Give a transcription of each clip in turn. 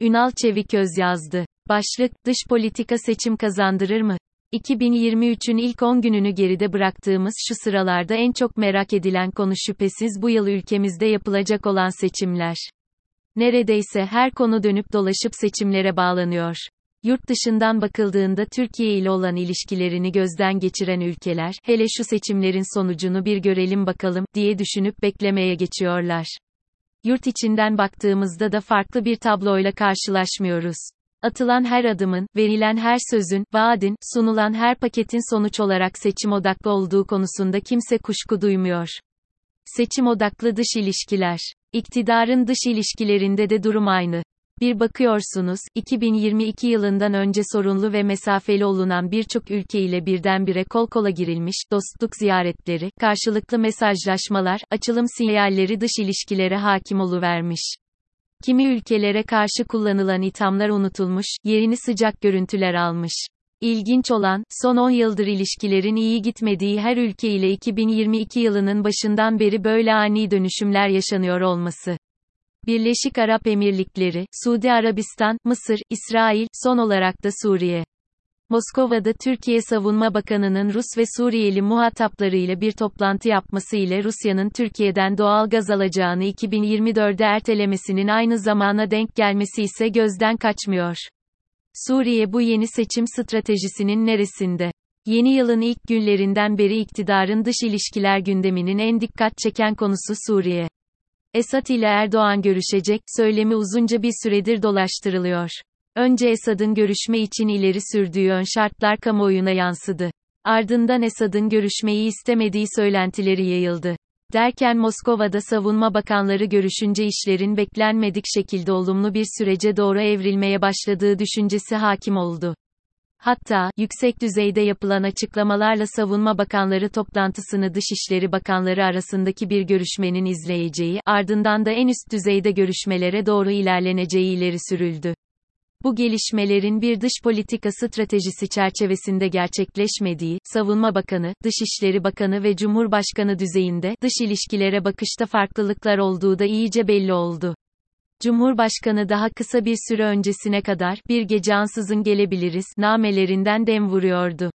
Ünal Çeviköz yazdı. Başlık, dış politika seçim kazandırır mı? 2023'ün ilk 10 gününü geride bıraktığımız şu sıralarda en çok merak edilen konu şüphesiz bu yıl ülkemizde yapılacak olan seçimler. Neredeyse her konu dönüp dolaşıp seçimlere bağlanıyor. Yurt dışından bakıldığında Türkiye ile olan ilişkilerini gözden geçiren ülkeler, hele şu seçimlerin sonucunu bir görelim bakalım, diye düşünüp beklemeye geçiyorlar. Yurt içinden baktığımızda da farklı bir tabloyla karşılaşmıyoruz. Atılan her adımın, verilen her sözün, vaadin, sunulan her paketin sonuç olarak seçim odaklı olduğu konusunda kimse kuşku duymuyor. Seçim odaklı dış ilişkiler. İktidarın dış ilişkilerinde de durum aynı. Bir bakıyorsunuz, 2022 yılından önce sorunlu ve mesafeli olunan birçok ülke ile birdenbire kol kola girilmiş, dostluk ziyaretleri, karşılıklı mesajlaşmalar, açılım sinyalleri dış ilişkilere hakim oluvermiş. Kimi ülkelere karşı kullanılan ithamlar unutulmuş, yerini sıcak görüntüler almış. İlginç olan, son 10 yıldır ilişkilerin iyi gitmediği her ülke ile 2022 yılının başından beri böyle ani dönüşümler yaşanıyor olması. Birleşik Arap Emirlikleri, Suudi Arabistan, Mısır, İsrail, son olarak da Suriye. Moskova'da Türkiye Savunma Bakanı'nın Rus ve Suriyeli muhataplarıyla bir toplantı yapması ile Rusya'nın Türkiye'den doğal gaz alacağını 2024'de ertelemesinin aynı zamana denk gelmesi ise gözden kaçmıyor. Suriye bu yeni seçim stratejisinin neresinde? Yeni yılın ilk günlerinden beri iktidarın dış ilişkiler gündeminin en dikkat çeken konusu Suriye. Esad ile Erdoğan görüşecek, söylemi uzunca bir süredir dolaştırılıyor. Önce Esad'ın görüşme için ileri sürdüğü ön şartlar kamuoyuna yansıdı. Ardından Esad'ın görüşmeyi istemediği söylentileri yayıldı. Derken Moskova'da savunma bakanları görüşünce işlerin beklenmedik şekilde olumlu bir sürece doğru evrilmeye başladığı düşüncesi hakim oldu. Hatta, yüksek düzeyde yapılan açıklamalarla savunma bakanları toplantısını Dışişleri Bakanları arasındaki bir görüşmenin izleyeceği, ardından da en üst düzeyde görüşmelere doğru ilerleneceği ileri sürüldü. Bu gelişmelerin bir dış politika stratejisi çerçevesinde gerçekleşmediği, Savunma Bakanı, Dışişleri Bakanı ve Cumhurbaşkanı düzeyinde dış ilişkilere bakışta farklılıklar olduğu da iyice belli oldu. Cumhurbaşkanı daha kısa bir süre öncesine kadar bir gece ansızın gelebiliriz namelerinden dem vuruyordu.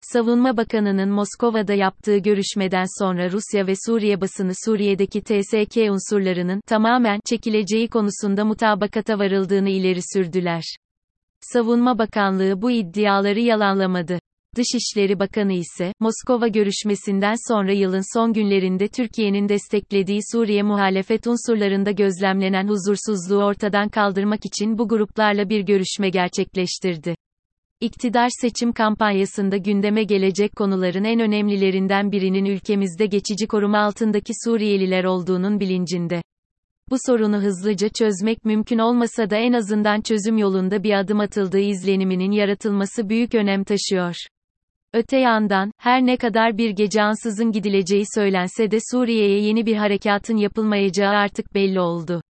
Savunma Bakanı'nın Moskova'da yaptığı görüşmeden sonra Rusya ve Suriye basını Suriye'deki TSK unsurlarının tamamen çekileceği konusunda mutabakata varıldığını ileri sürdüler. Savunma Bakanlığı bu iddiaları yalanlamadı. Dışişleri Bakanı ise, Moskova görüşmesinden sonra yılın son günlerinde Türkiye'nin desteklediği Suriye muhalefet unsurlarında gözlemlenen huzursuzluğu ortadan kaldırmak için bu gruplarla bir görüşme gerçekleştirdi. İktidar seçim kampanyasında gündeme gelecek konuların en önemlilerinden birinin ülkemizde geçici koruma altındaki Suriyeliler olduğunun bilincinde. Bu sorunu hızlıca çözmek mümkün olmasa da en azından çözüm yolunda bir adım atıldığı izleniminin yaratılması büyük önem taşıyor. Öte yandan, her ne kadar bir gece ansızın gidileceği söylense de Suriye'ye yeni bir harekatın yapılmayacağı artık belli oldu.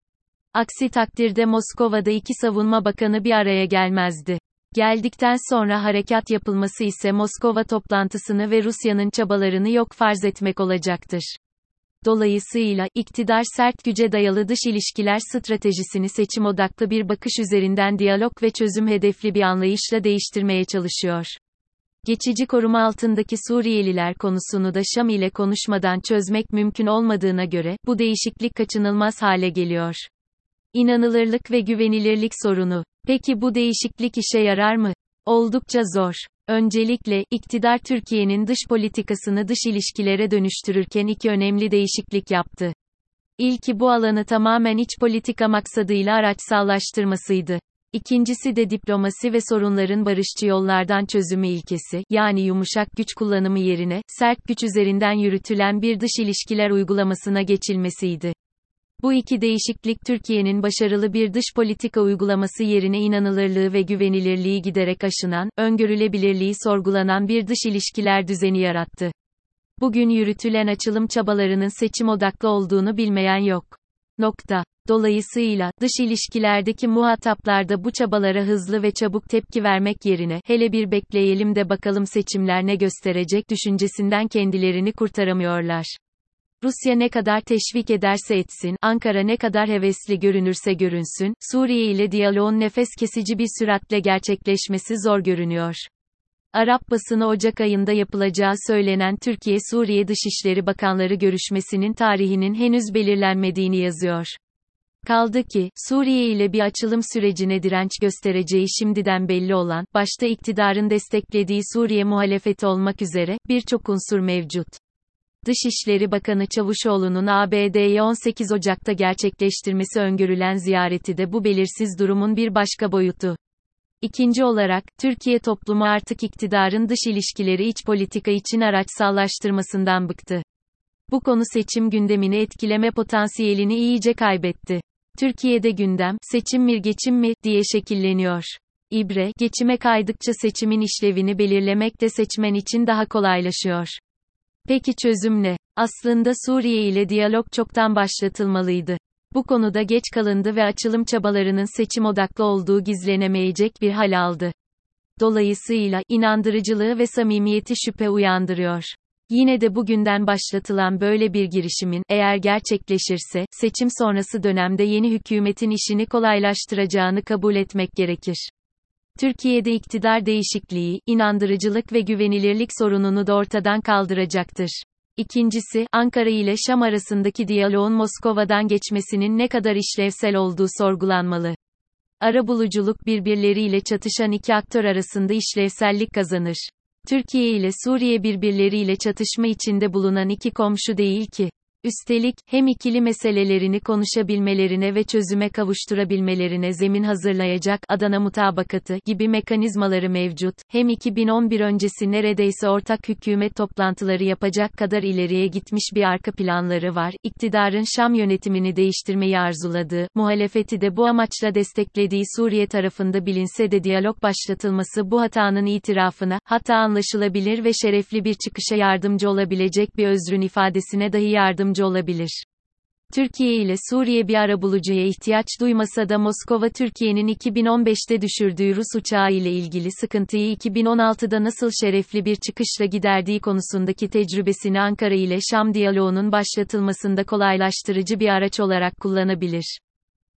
Aksi takdirde Moskova'da iki savunma bakanı bir araya gelmezdi. Geldikten sonra harekat yapılması ise Moskova toplantısını ve Rusya'nın çabalarını yok farz etmek olacaktır. Dolayısıyla, iktidar sert güce dayalı dış ilişkiler stratejisini seçim odaklı bir bakış üzerinden diyalog ve çözüm hedefli bir anlayışla değiştirmeye çalışıyor. Geçici koruma altındaki Suriyeliler konusunu da Şam ile konuşmadan çözmek mümkün olmadığına göre, bu değişiklik kaçınılmaz hale geliyor. İnanılırlık ve güvenilirlik sorunu. Peki bu değişiklik işe yarar mı? Oldukça zor. Öncelikle, iktidar Türkiye'nin dış politikasını dış ilişkilere dönüştürürken iki önemli değişiklik yaptı. İlki bu alanı tamamen iç politika maksadıyla araçsallaştırmasıydı. İkincisi de diplomasi ve sorunların barışçı yollardan çözümü ilkesi, yani yumuşak güç kullanımı yerine, sert güç üzerinden yürütülen bir dış ilişkiler uygulamasına geçilmesiydi. Bu iki değişiklik Türkiye'nin başarılı bir dış politika uygulaması yerine inanılırlığı ve güvenilirliği giderek aşınan, öngörülebilirliği sorgulanan bir dış ilişkiler düzeni yarattı. Bugün yürütülen açılım çabalarının seçim odaklı olduğunu bilmeyen yok. Nokta. Dolayısıyla, dış ilişkilerdeki muhataplar da bu çabalara hızlı ve çabuk tepki vermek yerine, hele bir bekleyelim de bakalım seçimler ne gösterecek düşüncesinden kendilerini kurtaramıyorlar. Rusya ne kadar teşvik ederse etsin, Ankara ne kadar hevesli görünürse görünsün, Suriye ile diyaloğun nefes kesici bir süratle gerçekleşmesi zor görünüyor. Arap basını Ocak ayında yapılacağı söylenen Türkiye-Suriye Dışişleri Bakanları görüşmesinin tarihinin henüz belirlenmediğini yazıyor. Kaldı ki, Suriye ile bir açılım sürecine direnç göstereceği şimdiden belli olan, başta iktidarın desteklediği Suriye muhalefeti olmak üzere, birçok unsur mevcut. Dışişleri Bakanı Çavuşoğlu'nun ABD'ye 18 Ocak'ta gerçekleştirmesi öngörülen ziyareti de bu belirsiz durumun bir başka boyutu. İkinci olarak, Türkiye toplumu artık iktidarın dış ilişkileri iç politika için araçsallaştırmasından bıktı. Bu konu seçim gündemini etkileme potansiyelini iyice kaybetti. Türkiye'de gündem, seçim mi geçim mi, diye şekilleniyor. İbre, geçime kaydıkça seçimin işlevini belirlemek de seçmen için daha kolaylaşıyor. Peki çözüm ne? Aslında Suriye ile diyalog çoktan başlatılmalıydı. Bu konuda geç kalındı ve açılım çabalarının seçim odaklı olduğu gizlenemeyecek bir hal aldı. Dolayısıyla, inandırıcılığı ve samimiyeti şüphe uyandırıyor. Yine de bugünden başlatılan böyle bir girişimin, eğer gerçekleşirse, seçim sonrası dönemde yeni hükümetin işini kolaylaştıracağını kabul etmek gerekir. Türkiye'de iktidar değişikliği, inandırıcılık ve güvenilirlik sorununu da ortadan kaldıracaktır. İkincisi, Ankara ile Şam arasındaki diyaloğun Moskova'dan geçmesinin ne kadar işlevsel olduğu sorgulanmalı. Arabuluculuk birbirleriyle çatışan iki aktör arasında işlevsellik kazanır. Türkiye ile Suriye birbirleriyle çatışma içinde bulunan iki komşu değil ki. Üstelik, hem ikili meselelerini konuşabilmelerine ve çözüme kavuşturabilmelerine zemin hazırlayacak Adana Mutabakatı gibi mekanizmaları mevcut, hem 2011 öncesi neredeyse ortak hükümet toplantıları yapacak kadar ileriye gitmiş bir arka planları var, iktidarın Şam yönetimini değiştirmeyi arzuladığı, muhalefeti de bu amaçla desteklediği Suriye tarafında bilinse de diyalog başlatılması bu hatanın itirafına, hatta anlaşılabilir ve şerefli bir çıkışa yardımcı olabilecek bir özrün ifadesine dahi yardım yardımcı olabilir. Türkiye ile Suriye bir arabulucuya ihtiyaç duymasa da Moskova Türkiye'nin 2015'te düşürdüğü Rus uçağı ile ilgili sıkıntıyı 2016'da nasıl şerefli bir çıkışla giderdiği konusundaki tecrübesini Ankara ile Şam diyaloğunun başlatılmasında kolaylaştırıcı bir araç olarak kullanabilir.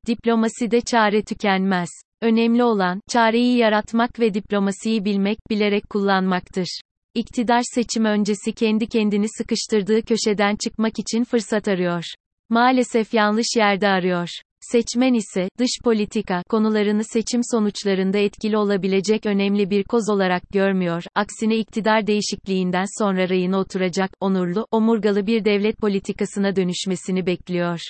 Diplomaside çare tükenmez. Önemli olan, çareyi yaratmak ve diplomasiyi bilmek, bilerek kullanmaktır. İktidar seçim öncesi kendi kendini sıkıştırdığı köşeden çıkmak için fırsat arıyor. Maalesef yanlış yerde arıyor. Seçmen ise, dış politika konularını seçim sonuçlarında etkili olabilecek önemli bir koz olarak görmüyor, aksine iktidar değişikliğinden sonra rayına oturacak, onurlu, omurgalı bir devlet politikasına dönüşmesini bekliyor.